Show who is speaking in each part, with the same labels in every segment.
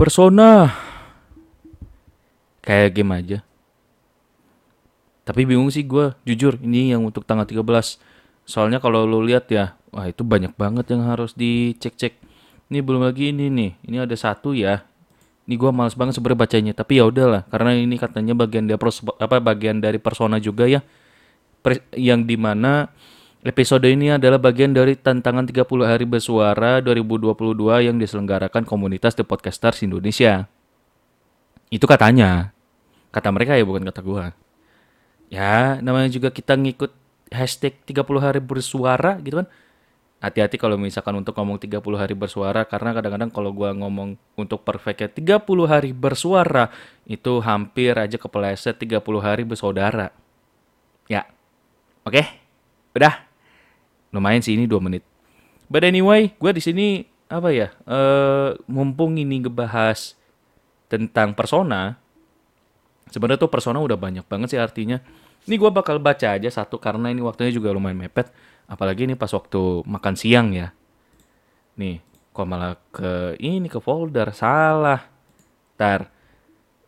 Speaker 1: Persona kayak game aja. Tapi bingung sih gue, jujur ini yang untuk tanggal 13. Soalnya kalau lu lihat ya, wah itu banyak banget yang harus dicek-cek. Ini belum lagi ini nih, ini ada satu ya. Ini gue males banget sebenarnya bacanya, tapi ya udahlah, karena ini katanya bagian dari apa bagian dari persona juga ya, yang di mana episode ini adalah bagian dari tantangan 30 hari bersuara 2022 yang diselenggarakan komunitas The Podcasters Indonesia. Itu katanya. Kata mereka ya bukan kata gua. Ya, namanya juga kita ngikut hashtag 30 hari bersuara gitu kan. Hati-hati kalau misalkan untuk ngomong 30 hari bersuara karena kadang-kadang kalau gua ngomong untuk perfectnya 30 hari bersuara itu hampir aja kepeleset 30 hari bersaudara. Ya. Oke. Udah. Lumayan sih ini 2 menit. But anyway, gue di sini apa ya? eh mumpung ini ngebahas tentang persona, sebenarnya tuh persona udah banyak banget sih artinya. Ini gue bakal baca aja satu karena ini waktunya juga lumayan mepet. Apalagi ini pas waktu makan siang ya. Nih, kok malah ke ini ke folder salah. Tar.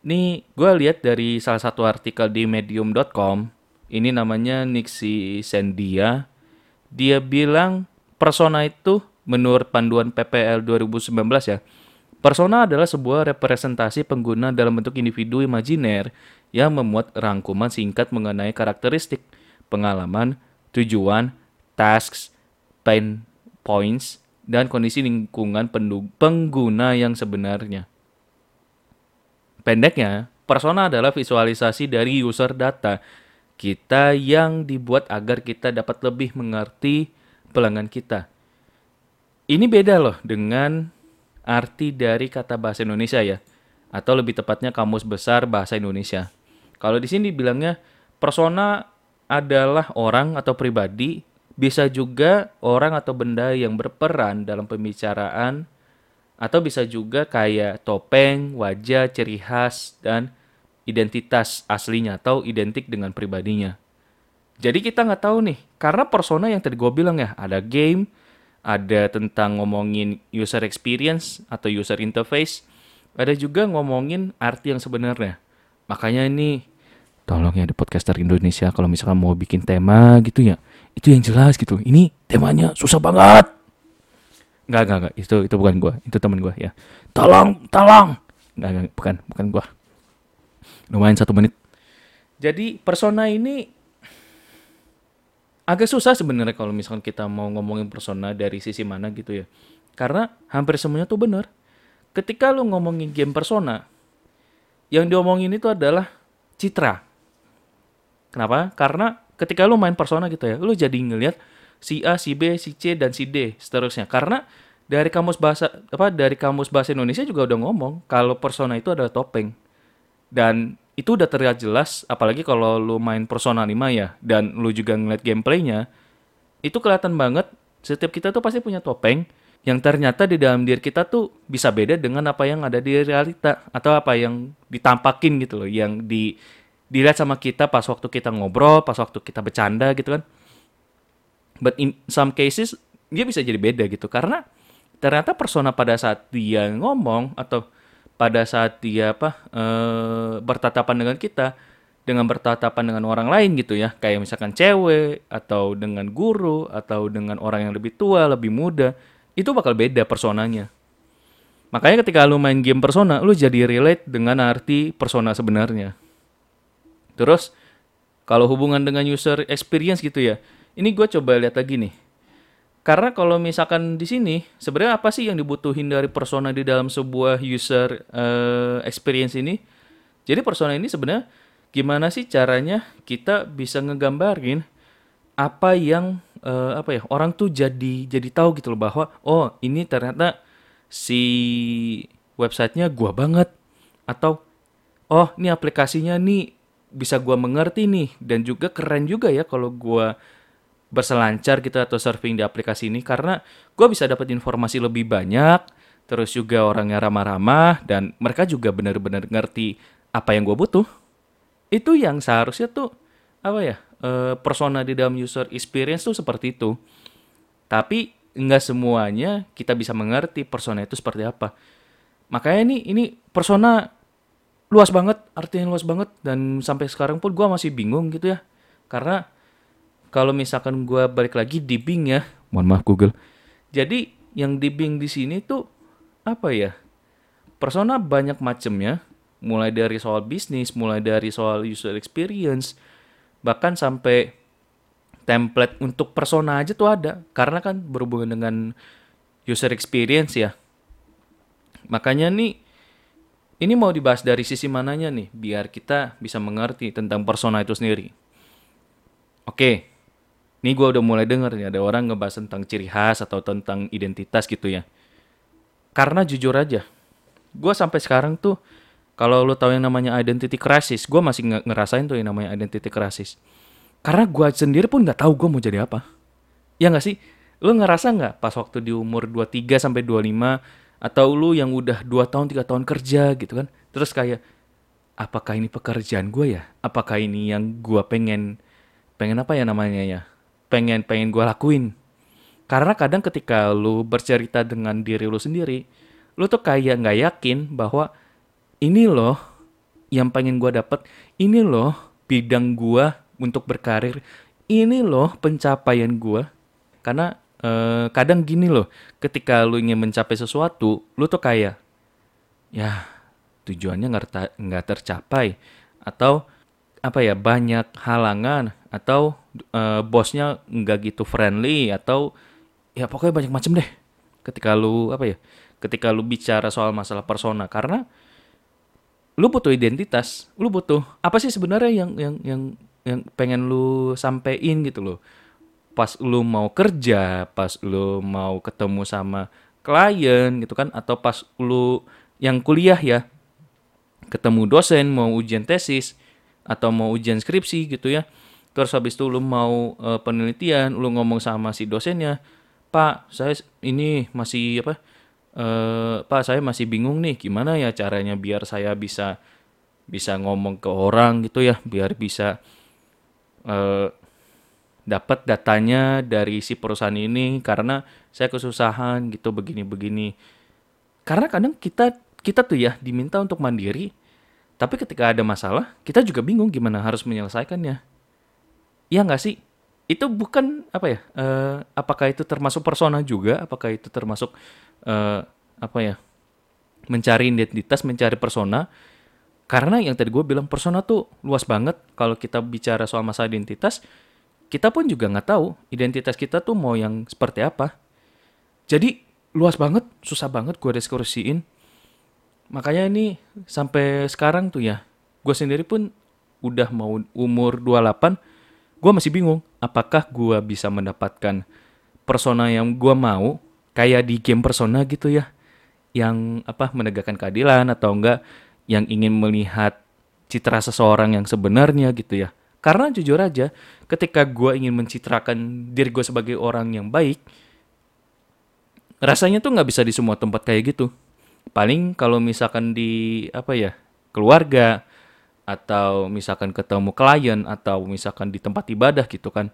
Speaker 1: Nih, gue lihat dari salah satu artikel di medium.com. Ini namanya Nixie Sendia. Dia bilang persona itu menurut panduan PPL 2019 ya. Persona adalah sebuah representasi pengguna dalam bentuk individu imajiner yang memuat rangkuman singkat mengenai karakteristik, pengalaman, tujuan, tasks, pain points, dan kondisi lingkungan pengguna yang sebenarnya. Pendeknya, persona adalah visualisasi dari user data kita yang dibuat agar kita dapat lebih mengerti pelanggan kita. Ini beda loh dengan arti dari kata bahasa Indonesia ya, atau lebih tepatnya kamus besar bahasa Indonesia. Kalau di sini bilangnya persona adalah orang atau pribadi, bisa juga orang atau benda yang berperan dalam pembicaraan, atau bisa juga kayak topeng, wajah, ciri khas, dan identitas aslinya atau identik dengan pribadinya. Jadi kita nggak tahu nih, karena persona yang tadi gue bilang ya, ada game, ada tentang ngomongin user experience atau user interface, ada juga ngomongin arti yang sebenarnya. Makanya ini, tolong ya di podcaster Indonesia kalau misalkan mau bikin tema gitu ya, itu yang jelas gitu. Ini temanya susah banget. Nggak, nggak, nggak. Itu, itu bukan gue. Itu teman gue ya. Tolong, tolong. Nggak, nggak, bukan, bukan gue. Lumayan satu menit. Jadi persona ini agak susah sebenarnya kalau misalkan kita mau ngomongin persona dari sisi mana gitu ya. Karena hampir semuanya tuh bener. Ketika lu ngomongin game persona, yang diomongin itu adalah citra. Kenapa? Karena ketika lu main persona gitu ya, lu jadi ngelihat si A, si B, si C dan si D seterusnya. Karena dari kamus bahasa apa dari kamus bahasa Indonesia juga udah ngomong kalau persona itu adalah topeng. Dan itu udah terlihat jelas apalagi kalau lu main Persona 5 ya dan lu juga ngeliat gameplaynya itu kelihatan banget setiap kita tuh pasti punya topeng yang ternyata di dalam diri kita tuh bisa beda dengan apa yang ada di realita atau apa yang ditampakin gitu loh yang di dilihat sama kita pas waktu kita ngobrol pas waktu kita bercanda gitu kan. But in some cases dia bisa jadi beda gitu karena ternyata persona pada saat dia ngomong atau pada saat dia apa eh, bertatapan dengan kita dengan bertatapan dengan orang lain gitu ya. Kayak misalkan cewek atau dengan guru atau dengan orang yang lebih tua lebih muda itu bakal beda personanya. Makanya ketika lu main game persona lu jadi relate dengan arti persona sebenarnya. Terus kalau hubungan dengan user experience gitu ya ini gue coba lihat lagi nih karena kalau misalkan di sini, sebenarnya apa sih yang dibutuhin dari persona di dalam sebuah user eh, experience ini? Jadi persona ini sebenarnya gimana sih caranya kita bisa ngegambarin apa yang eh, apa ya orang tuh jadi jadi tahu gitu loh bahwa oh ini ternyata si websitenya gua banget atau oh ini aplikasinya nih bisa gua mengerti nih dan juga keren juga ya kalau gua berselancar gitu atau surfing di aplikasi ini karena gue bisa dapat informasi lebih banyak terus juga orangnya ramah-ramah dan mereka juga benar-benar ngerti apa yang gue butuh. Itu yang seharusnya tuh apa ya eh, persona di dalam user experience tuh seperti itu. Tapi nggak semuanya kita bisa mengerti persona itu seperti apa. Makanya ini ini persona luas banget artinya luas banget dan sampai sekarang pun gue masih bingung gitu ya. Karena kalau misalkan gue balik lagi di Bing ya. Mohon maaf Google. Jadi yang di Bing di sini tuh apa ya persona banyak macamnya mulai dari soal bisnis mulai dari soal user experience bahkan sampai template untuk persona aja tuh ada. Karena kan berhubungan dengan user experience ya. Makanya nih ini mau dibahas dari sisi mananya nih, biar kita bisa mengerti tentang persona itu sendiri. Oke, ini gue udah mulai denger nih, ada orang ngebahas tentang ciri khas atau tentang identitas gitu ya. Karena jujur aja, gue sampai sekarang tuh, kalau lo tahu yang namanya identity crisis, gue masih ngerasain tuh yang namanya identity crisis. Karena gue sendiri pun nggak tahu gue mau jadi apa. Ya nggak sih? Lo ngerasa nggak pas waktu di umur 23 sampai 25 atau lu yang udah 2 tahun 3 tahun kerja gitu kan terus kayak apakah ini pekerjaan gue ya apakah ini yang gue pengen pengen apa ya namanya ya pengen pengen gue lakuin. Karena kadang ketika lu bercerita dengan diri lu sendiri lu tuh kayak nggak yakin bahwa ini loh yang pengen gue dapet ini loh bidang gue untuk berkarir ini loh pencapaian gue karena uh, kadang gini loh, ketika lu ingin mencapai sesuatu, lu tuh kayak, ya tujuannya nggak tercapai. Atau apa ya banyak halangan atau uh, bosnya nggak gitu friendly atau ya pokoknya banyak macam deh. Ketika lu apa ya ketika lu bicara soal masalah persona. Karena lu butuh identitas lu butuh apa sih sebenarnya yang yang yang yang pengen lu sampein gitu loh. Pas lu mau kerja, pas lu mau ketemu sama klien gitu kan atau pas lu yang kuliah ya ketemu dosen mau ujian tesis atau mau ujian skripsi gitu ya. Terus habis itu lu mau uh, penelitian, lu ngomong sama si dosennya, "Pak, saya ini masih apa? Uh, Pak, saya masih bingung nih gimana ya caranya biar saya bisa bisa ngomong ke orang gitu ya, biar bisa uh, dapat datanya dari si perusahaan ini karena saya kesusahan gitu begini-begini. Karena kadang kita kita tuh ya diminta untuk mandiri, tapi ketika ada masalah kita juga bingung gimana harus menyelesaikannya. Iya nggak sih? Itu bukan apa ya? Uh, apakah itu termasuk persona juga? Apakah itu termasuk uh, apa ya? Mencari identitas, mencari persona. Karena yang tadi gue bilang persona tuh luas banget. Kalau kita bicara soal masa identitas, kita pun juga nggak tahu identitas kita tuh mau yang seperti apa. Jadi luas banget, susah banget gue diskusiin. Makanya ini sampai sekarang tuh ya, gue sendiri pun udah mau umur 28, gue masih bingung apakah gue bisa mendapatkan persona yang gue mau, kayak di game persona gitu ya, yang apa menegakkan keadilan atau enggak yang ingin melihat citra seseorang yang sebenarnya gitu ya. Karena jujur aja, ketika gue ingin mencitrakan diri gue sebagai orang yang baik, rasanya tuh nggak bisa di semua tempat kayak gitu. Paling kalau misalkan di apa ya keluarga atau misalkan ketemu klien atau misalkan di tempat ibadah gitu kan.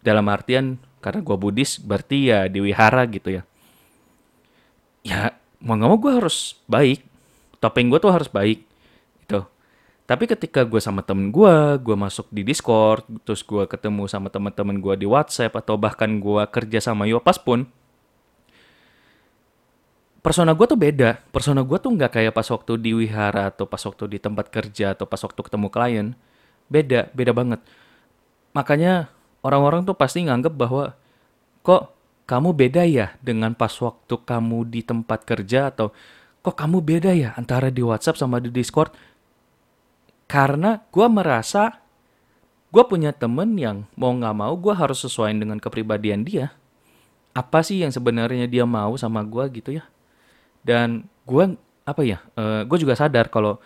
Speaker 1: Dalam artian karena gue Buddhis berarti ya di wihara gitu ya. Ya mau nggak mau gue harus baik. Topeng gue tuh harus baik tapi ketika gue sama temen gue, gue masuk di Discord, terus gue ketemu sama teman-teman gue di WhatsApp atau bahkan gue kerja sama Yopas pun, persona gue tuh beda. Persona gue tuh nggak kayak pas waktu di wihara atau pas waktu di tempat kerja atau pas waktu ketemu klien. Beda, beda banget. Makanya orang-orang tuh pasti nganggep bahwa kok kamu beda ya dengan pas waktu kamu di tempat kerja atau kok kamu beda ya antara di WhatsApp sama di Discord karena gue merasa gue punya temen yang mau nggak mau gue harus sesuaiin dengan kepribadian dia. Apa sih yang sebenarnya dia mau sama gue gitu ya? Dan gue apa ya? Uh, eh, gue juga sadar kalau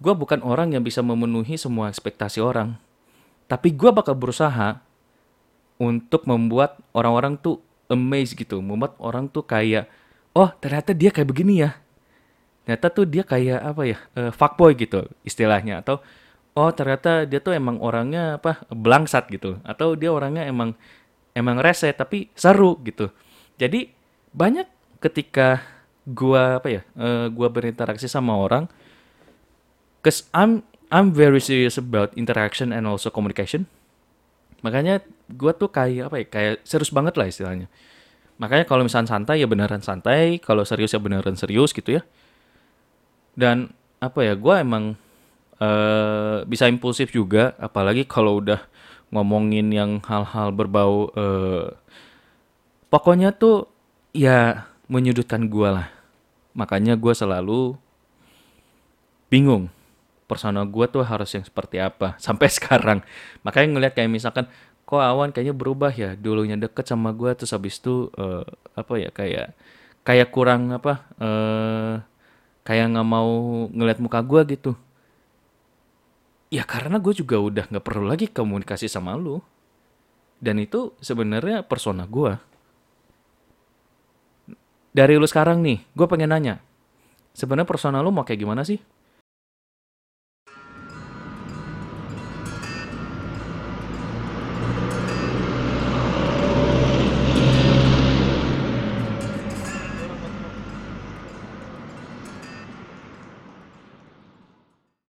Speaker 1: gue bukan orang yang bisa memenuhi semua ekspektasi orang. Tapi gue bakal berusaha untuk membuat orang-orang tuh amazed gitu, membuat orang tuh kayak, oh ternyata dia kayak begini ya ternyata tuh dia kayak apa ya uh, fuckboy gitu istilahnya atau oh ternyata dia tuh emang orangnya apa belangsat gitu atau dia orangnya emang emang rese tapi seru gitu jadi banyak ketika gua apa ya eh, gua berinteraksi sama orang cause I'm I'm very serious about interaction and also communication. Makanya gua tuh kayak apa ya kayak serius banget lah istilahnya. Makanya kalau misalnya santai ya beneran santai. Kalau serius ya beneran serius gitu ya. Dan apa ya gua emang eh bisa impulsif juga. Apalagi kalau udah ngomongin yang hal-hal berbau eh pokoknya tuh ya menyudutkan gua lah makanya gua selalu bingung. Persona gua tuh harus yang seperti apa sampai sekarang. Makanya ngelihat kayak misalkan kok awan kayaknya berubah ya? Dulunya deket sama gua terus habis itu eh, apa ya kayak kayak kurang apa eh kayak nggak mau ngeliat muka gua gitu. Ya karena gue juga udah nggak perlu lagi komunikasi sama lu. Dan itu sebenarnya persona gua dari lu sekarang nih gue pengen nanya sebenarnya persona lu mau kayak gimana sih